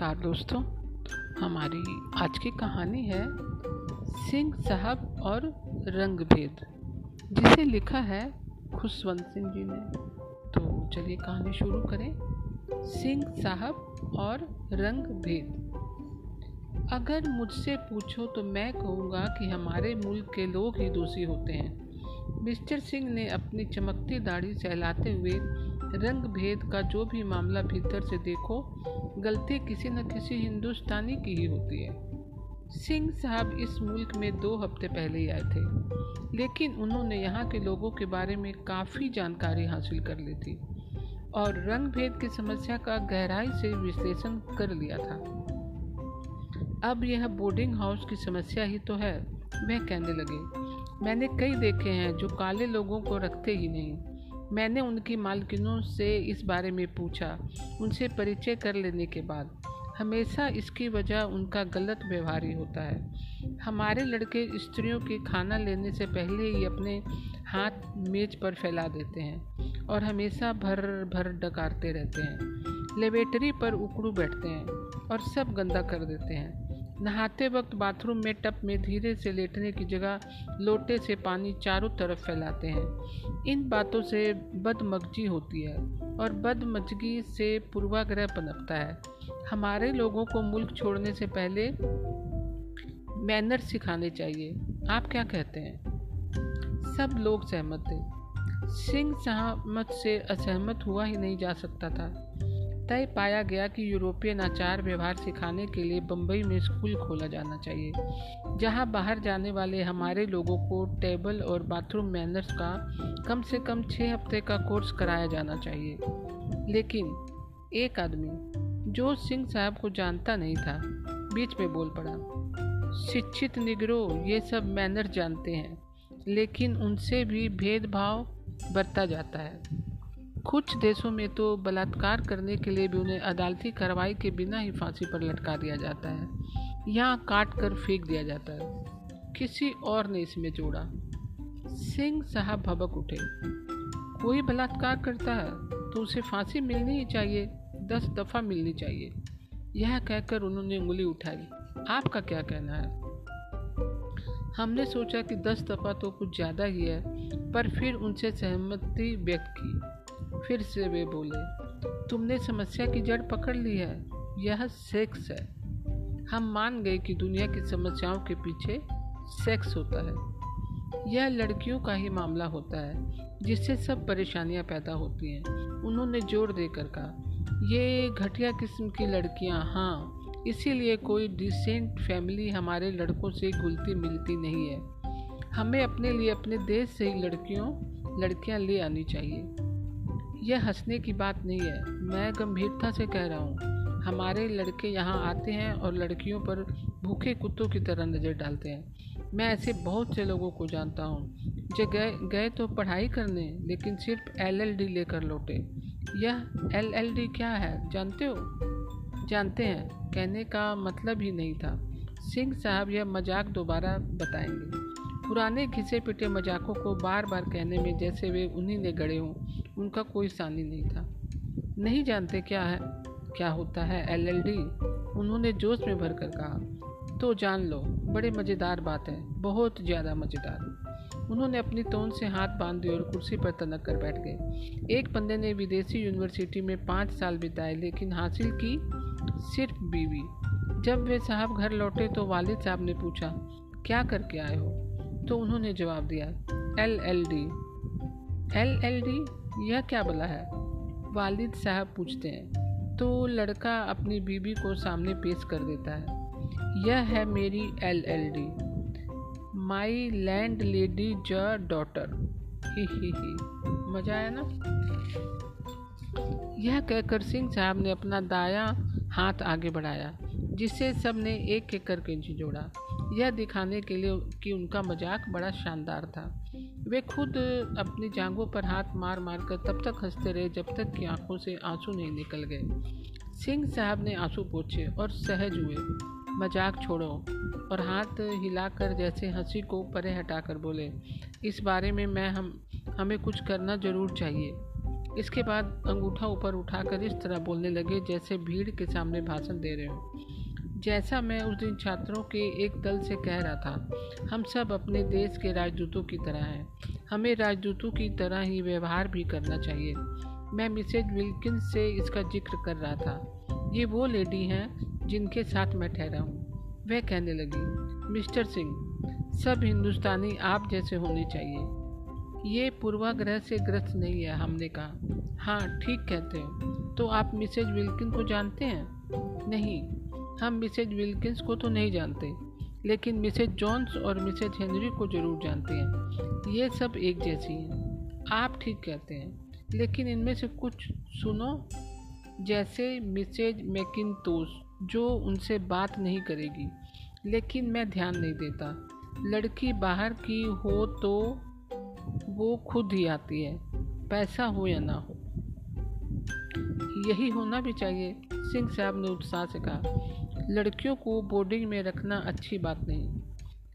नमस्कार दोस्तों, हमारी आज की कहानी है सिंह साहब और रंग भेद जिसे लिखा है खुशवंत सिंह जी ने। तो चलिए कहानी शुरू करें। सिंह साहब और रंग भेद अगर मुझसे पूछो तो मैं कहूँगा कि हमारे मुल्क के लोग ही दोषी होते हैं। मिस्टर सिंह ने अपनी चमकती दाढ़ी सहलाते हुए रंग भेद का जो भी मामला भीतर से देखो, गलती किसी न किसी हिंदुस्तानी की ही होती है। सिंह साहब इस मुल्क में दो हफ़्ते पहले ही आए थे, लेकिन उन्होंने यहाँ के लोगों के बारे में काफ़ी जानकारी हासिल कर ली थी और रंग भेद की समस्या का गहराई से विश्लेषण कर लिया था। अब यह बोर्डिंग हाउस की समस्या ही तो है, वह कहने लगे, मैंने कई देखे हैं जो काले लोगों को रखते ही नहीं। मैंने उनकी मालकिनों से इस बारे में पूछा। उनसे परिचय कर लेने के बाद। हमेशा इसकी वजह उनका गलत व्यवहार ही होता है। हमारे लड़के स्त्रियों के खाना लेने से पहले ही अपने हाथ मेज पर फैला देते हैं और हमेशा भर भर डकारते रहते हैं। लेबेटरी पर उकड़ू बैठते हैं और सब गंदा कर देते हैं। नहाते वक्त बाथरूम में टप में धीरे से लेटने की जगह लोटे से पानी चारों तरफ़ फैलाते हैं। इन बातों से बदमगजी होती है और बदमजगी से पूर्वाग्रह पनपता है। हमारे लोगों को मुल्क छोड़ने से पहले मैनर सिखाने चाहिए। आप क्या कहते हैं? सब लोग सहमत थे। सिंह सहमत से असहमत हुआ ही नहीं जा सकता था। तय पाया गया कि यूरोपियन आचार व्यवहार सिखाने के लिए बम्बई में स्कूल खोला जाना चाहिए, जहाँ बाहर जाने वाले हमारे लोगों को टेबल और बाथरूम मैनर्स का कम से कम छः हफ़्ते का कोर्स कराया जाना चाहिए। लेकिन एक आदमी, जो सिंह साहब को जानता नहीं था, बीच में बोल पड़ा, शिक्षित निगरो, ये सब मैनर जानते हैं, लेकिन उनसे भी भेदभाव बरता जाता है। कुछ देशों में तो बलात्कार करने के लिए भी उन्हें अदालती कार्रवाई के बिना ही फांसी पर लटका दिया जाता है। यहाँ काट कर फेंक दिया जाता है। किसी और ने इसमें जोड़ा। सिंह साहब भबक उठे। कोई बलात्कार करता है तो उसे फांसी मिलनी ही चाहिए, दस दफ़ा मिलनी चाहिए। यह कहकर उन्होंने उंगली उठाई। आपका क्या कहना है? हमने सोचा कि दस दफ़ा तो कुछ ज़्यादा ही है, पर फिर उनसे सहमति व्यक्त की। फिर से वे बोले, तुमने समस्या की जड़ पकड़ ली है। यह सेक्स है। हम मान गए कि दुनिया की समस्याओं के पीछे सेक्स होता है। यह लड़कियों का ही मामला होता है, जिससे सब परेशानियाँ पैदा होती हैं। उन्होंने ज़ोर देकर कहा, ये घटिया किस्म की लड़कियाँ हाँ इसीलिए कोई डिसेंट फैमिली हमारे लड़कों से घुलती मिलती नहीं है। हमें अपने लिए, अपने देश से ही लड़कियों, लड़कियाँ ले आनी चाहिए। यह हंसने की बात नहीं है। मैं गंभीरता से कह रहा हूँ, हमारे लड़के यहाँ आते हैं और लड़कियों पर भूखे कुत्तों की तरह नज़र डालते हैं। मैं ऐसे बहुत से लोगों को जानता हूँ, जो गए गए तो पढ़ाई करने, लेकिन सिर्फ़ एलएलडी लेकर लौटे। यह एलएलडी क्या है, जानते हो? जानते हैं, कहने का मतलब ही नहीं था। सिंह साहब यह मज़ाक दोबारा बताएँगे। पुराने घिसे पिटे मजाकों को बार बार कहने में जैसे वे उन्हीं ने गड़े हों। उनका कोई सानी नहीं था। नहीं जानते क्या है, क्या होता है एलएलडी उन्होंने जोश में भर कर कहा तो जान लो, बड़े मज़ेदार बात है बहुत ज़्यादा मज़ेदार। उन्होंने अपनी तोन से हाथ बाँध दिए और कुर्सी पर तनक कर बैठ गए। एक बंदे ने विदेशी यूनिवर्सिटी में पाँच साल बिताए, लेकिन हासिल की सिर्फ़ बीवी। जब वे साहब घर लौटे तो वालिद साहब ने पूछा, क्या करके आए हो? तो उन्होंने जवाब दिया, L L D. L L D? यह क्या बोला है? वालिद साहब पूछते हैं। तो लड़का अपनी बीबी को सामने पेश कर देता है। यह है मेरी L L D. My landlady ज डॉटर। ही ही ही। मज़ा आया ना? यह कहकर सिंह साहब ने अपना दाया हाथ आगे बढ़ाया, जिससे सबने एक एक करके जोड़ा। यह दिखाने के लिए कि उनका मज़ाक बड़ा शानदार था। वे खुद अपनी जांघों पर हाथ मार मार कर तब तक हँसते रहे जब तक कि आँखों से आँसू नहीं निकल गए। सिंह साहब ने आँसू पोछे और सहज हुए। मज़ाक छोड़ो। और हाथ हिलाकर जैसे हँसी को परे हटाकर बोले, इस बारे में मैं हम, हमें कुछ करना ज़रूर चाहिए। इसके बाद अंगूठा ऊपर उठाकर इस तरह बोलने लगे जैसे भीड़ के सामने भाषण दे रहे हो। जैसा मैं उस दिन छात्रों के एक दल से कह रहा था, हम सब अपने देश के राजदूतों की तरह हैं। हमें राजदूतों की तरह ही व्यवहार भी करना चाहिए। मैं मिसेज विल्किंस से इसका ज़िक्र कर रहा था। ये वो लेडी हैं जिनके साथ मैं ठहरा हूँ। वह कहने लगी, मिस्टर सिंह, सब हिंदुस्तानी आप जैसे होने चाहिए। ये पूर्वाग्रह से ग्रस्त नहीं है, हमने कहा। हाँ ठीक कहते हैं। तो आप मिसेज विल्किन को जानते हैं? नहीं। हम मिसेज विल्किंस को तो नहीं जानते, लेकिन मिसेज जॉन्स और मिसेज हेनरी को ज़रूर जानते हैं। ये सब एक जैसी हैं। आप ठीक कहते हैं, लेकिन इनमें से कुछ सुनो, जैसे मिसेज मैकिनतोस जो उनसे बात नहीं करेगी, लेकिन मैं ध्यान नहीं देता। लड़की बाहर की हो तो वो खुद ही आती है, पैसा हो या ना हो। यही होना भी चाहिए, सिंह साहब ने उत्साह से कहा। लड़कियों को बोर्डिंग में रखना अच्छी बात नहीं।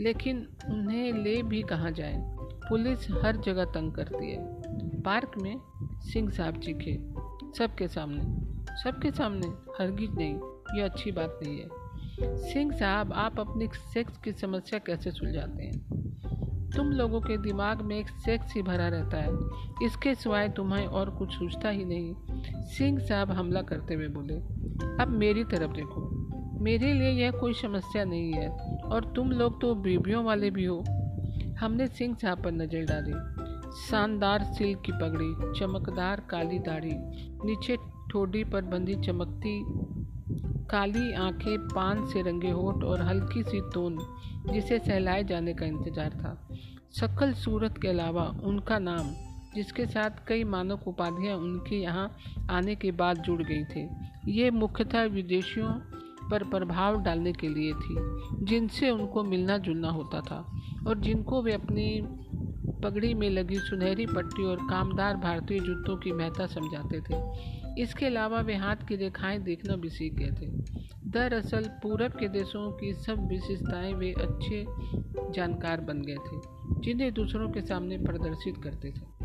लेकिन उन्हें ले भी कहाँ जाए? पुलिस हर जगह तंग करती है। पार्क में सिंह साहब चीखे सबके सामने। सबके सामने हरगिज नहीं। ये अच्छी बात नहीं है। सिंह साहब, आप अपनी सेक्स की समस्या कैसे सुलझाते हैं? तुम लोगों के दिमाग में एक सेक्स ही भरा रहता है। इसके सिवाय तुम्हें और कुछ सोचता ही नहीं। सिंह साहब हमला करते हुए बोले, अब मेरी तरफ़ देखो। मेरे लिए यह कोई समस्या नहीं है, और तुम लोग तो बीबियों वाले भी हो। हमने सिंह साहब पर नज़र डाली। शानदार सिल्क की पगड़ी, चमकदार काली दाढ़ी, नीचे ठोडी पर बंधी चमकती काली आँखें, पान से रंगे होठ और हल्की सी तोन जिसे सहलाए जाने का इंतज़ार था। सकल सूरत के अलावा उनका नाम, जिसके साथ कई मानव उपाधियाँ उनके यहाँ आने के बाद जुड़ गई थी। ये मुख्यतः विदेशियों पर प्रभाव डालने के लिए थी, जिनसे उनको मिलना जुलना होता था और जिनको वे अपनी पगड़ी में लगी सुनहरी पट्टी और कामदार भारतीय जूतों की महत्ता समझाते थे। इसके अलावा वे हाथ की रेखाएँ देखना भी सीख गए थे। दरअसल पूरब के देशों की सब विशेषताएँ वे अच्छे जानकार बन गए थे, जिन्हें दूसरों के सामने प्रदर्शित करते थे।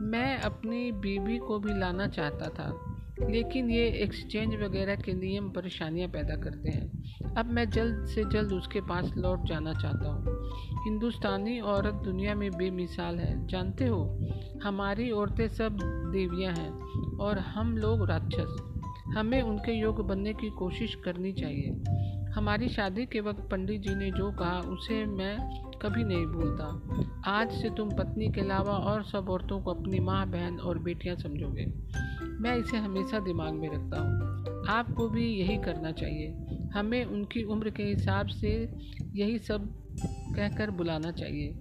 मैं अपनी बीबी को भी लाना चाहता था लेकिन ये एक्सचेंज वगैरह के नियम परेशानियाँ पैदा करते हैं। अब मैं जल्द से जल्द उसके पास लौट जाना चाहता हूँ। हिंदुस्तानी औरत दुनिया में बेमिसाल है। जानते हो, हमारी औरतें सब देवियाँ हैं और हम लोग राक्षस। हमें उनके योग बनने की कोशिश करनी चाहिए। हमारी शादी के वक्त पंडित जी ने जो कहा, उसे मैं कभी नहीं भूलता। आज से तुम पत्नी के अलावा और सब औरतों को अपनी माँ, बहन और बेटियाँ समझोगे। मैं इसे हमेशा दिमाग में रखता हूँ। आपको भी यही करना चाहिए। हमें उनकी उम्र के हिसाब से यही सब कहकर बुलाना चाहिए।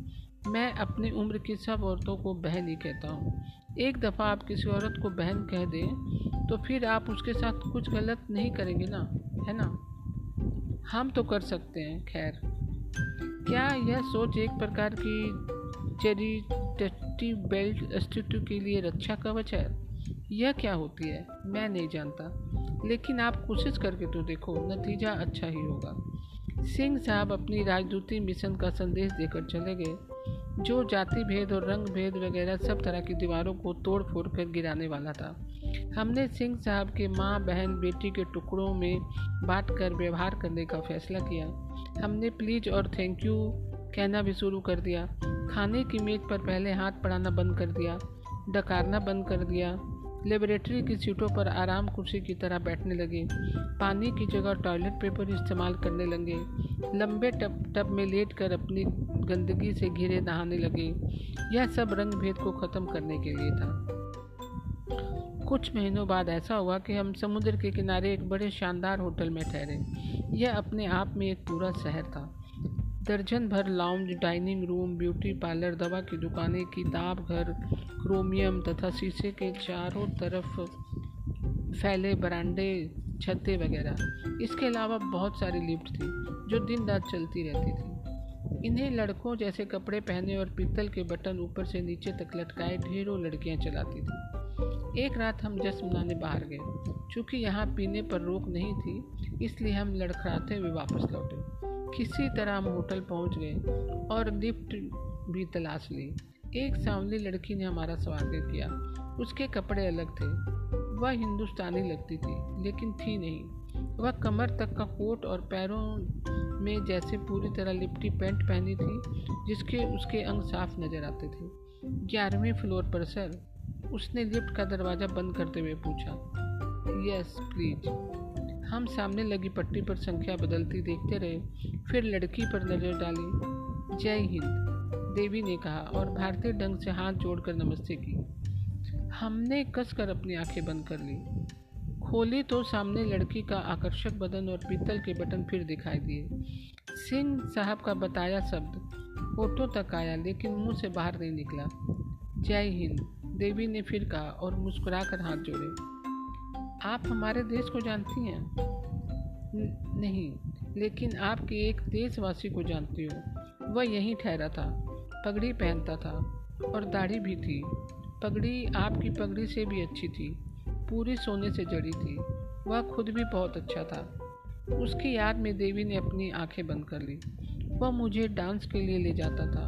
मैं अपनी उम्र की सब औरतों को बहन ही कहता हूँ। एक दफ़ा आप किसी औरत को बहन कह दें तो फिर आप उसके साथ कुछ गलत नहीं करेंगे ना? है ना? हम तो कर सकते हैं, खैर। क्या यह सोच एक प्रकार की चेरिटेटिव बेल्ट अस्तित्व के लिए रक्षा कवच है? यह क्या होती है? मैं नहीं जानता। लेकिन आप कोशिश करके तो देखो, नतीजा अच्छा ही होगा। सिंह साहब अपनी राजदूती मिशन का संदेश देकर चले गए। जो जाति भेद और रंग भेद वगैरह सब तरह की दीवारों को तोड़ फोड़ कर गिराने वाला था। हमने सिंह साहब के माँ, बहन, बेटी के टुकड़ों में बांट कर व्यवहार करने का फैसला किया। हमने प्लीज़ और थैंक यू कहना भी शुरू कर दिया। खाने की मेज पर पहले हाथ पढ़ाना बंद कर दिया, डकारना बंद कर दिया। लेबोरेटरी की सीटों पर आराम कुर्सी की तरह बैठने लगे। पानी की जगह टॉयलेट पेपर इस्तेमाल करने लगे। लंबे टब टब में लेट कर अपनी गंदगी से घिरे नहाने लगे। यह सब रंग भेद को ख़त्म करने के लिए था। कुछ महीनों बाद ऐसा हुआ कि हम समुद्र के किनारे एक बड़े शानदार होटल में ठहरे। यह अपने आप में एक पूरा शहर था। दर्जन भर lounge dining room beauty parlour दवा की दुकानें, किताब घर क्रोमियम तथा शीशे के चारों तरफ़ फैले बरांडे, छतें वगैरह। इसके अलावा बहुत सारी लिफ्ट थी, जो दिन रात चलती रहती थी। इन्हें लड़कों जैसे कपड़े पहने और पीतल के बटन ऊपर से नीचे तक लटकाए ढेरों लड़कियाँ चलाती थी। एक रात हम जश्न मनाने बाहर गए। चूँकि यहाँ पीने पर रोक नहीं थी, इसलिए हम लड़खड़ाते हुए वापस लौटे। किसी तरह हम होटल पहुँच गए और लिफ्ट भी तलाश ली। एक सांवली लड़की ने हमारा स्वागत किया। उसके कपड़े अलग थे। वह हिंदुस्तानी लगती थी, लेकिन थी नहीं। वह कमर तक का कोट और पैरों में जैसे पूरी तरह लिपटी पैंट पहनी थी, जिसके उसके अंग साफ़ नज़र आते थे। ग्यारहवें फ्लोर पर सर, उसने लिफ्ट का दरवाज़ा बंद करते हुए पूछा, यस, प्लीज़। हम सामने लगी पट्टी पर संख्या बदलती देखते रहे, फिर लड़की पर नज़र डाली, जय हिंद। देवी ने कहा और भारतीय ढंग से हाथ जोड़कर नमस्ते की। हमने कसकर अपनी आँखें बंद कर ली। खोली तो सामने लड़की का आकर्षक बदन और पीतल के बटन फिर दिखाई दिए। सिंह साहब का बताया शब्द फ़ोटो तक आया, लेकिन मुँह से बाहर नहीं निकला। जय हिंद, देवी ने फिर कहा और मुस्कुराकर हाथ जोड़े। आप हमारे देश को जानती हैं? नहीं, लेकिन आपके एक देशवासी को जानती हो। वह यहीं ठहरा था, पगड़ी पहनता था और दाढ़ी भी थी। पगड़ी आपकी पगड़ी से भी अच्छी थी। पूरी सोने से जड़ी थी। वह खुद भी बहुत अच्छा था। उसकी याद में देवी ने अपनी आँखें बंद कर ली। वह मुझे डांस के लिए ले जाता था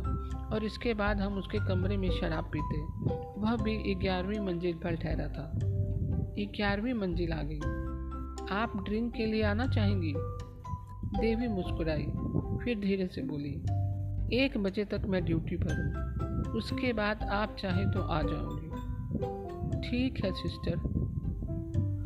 और इसके बाद हम उसके कमरे में शराब पीते। वह भी ग्यारहवीं मंजिल पर ठहरा था। ग्यारहवीं मंजिल आ गई। आप ड्रिंक के लिए आना चाहेंगी? देवी मुस्कुराई, फिर धीरे से बोली, एक बजे तक मैं ड्यूटी पर हूँ। उसके बाद आप चाहें तो आ जाऊँगी। ठीक है, सिस्टर।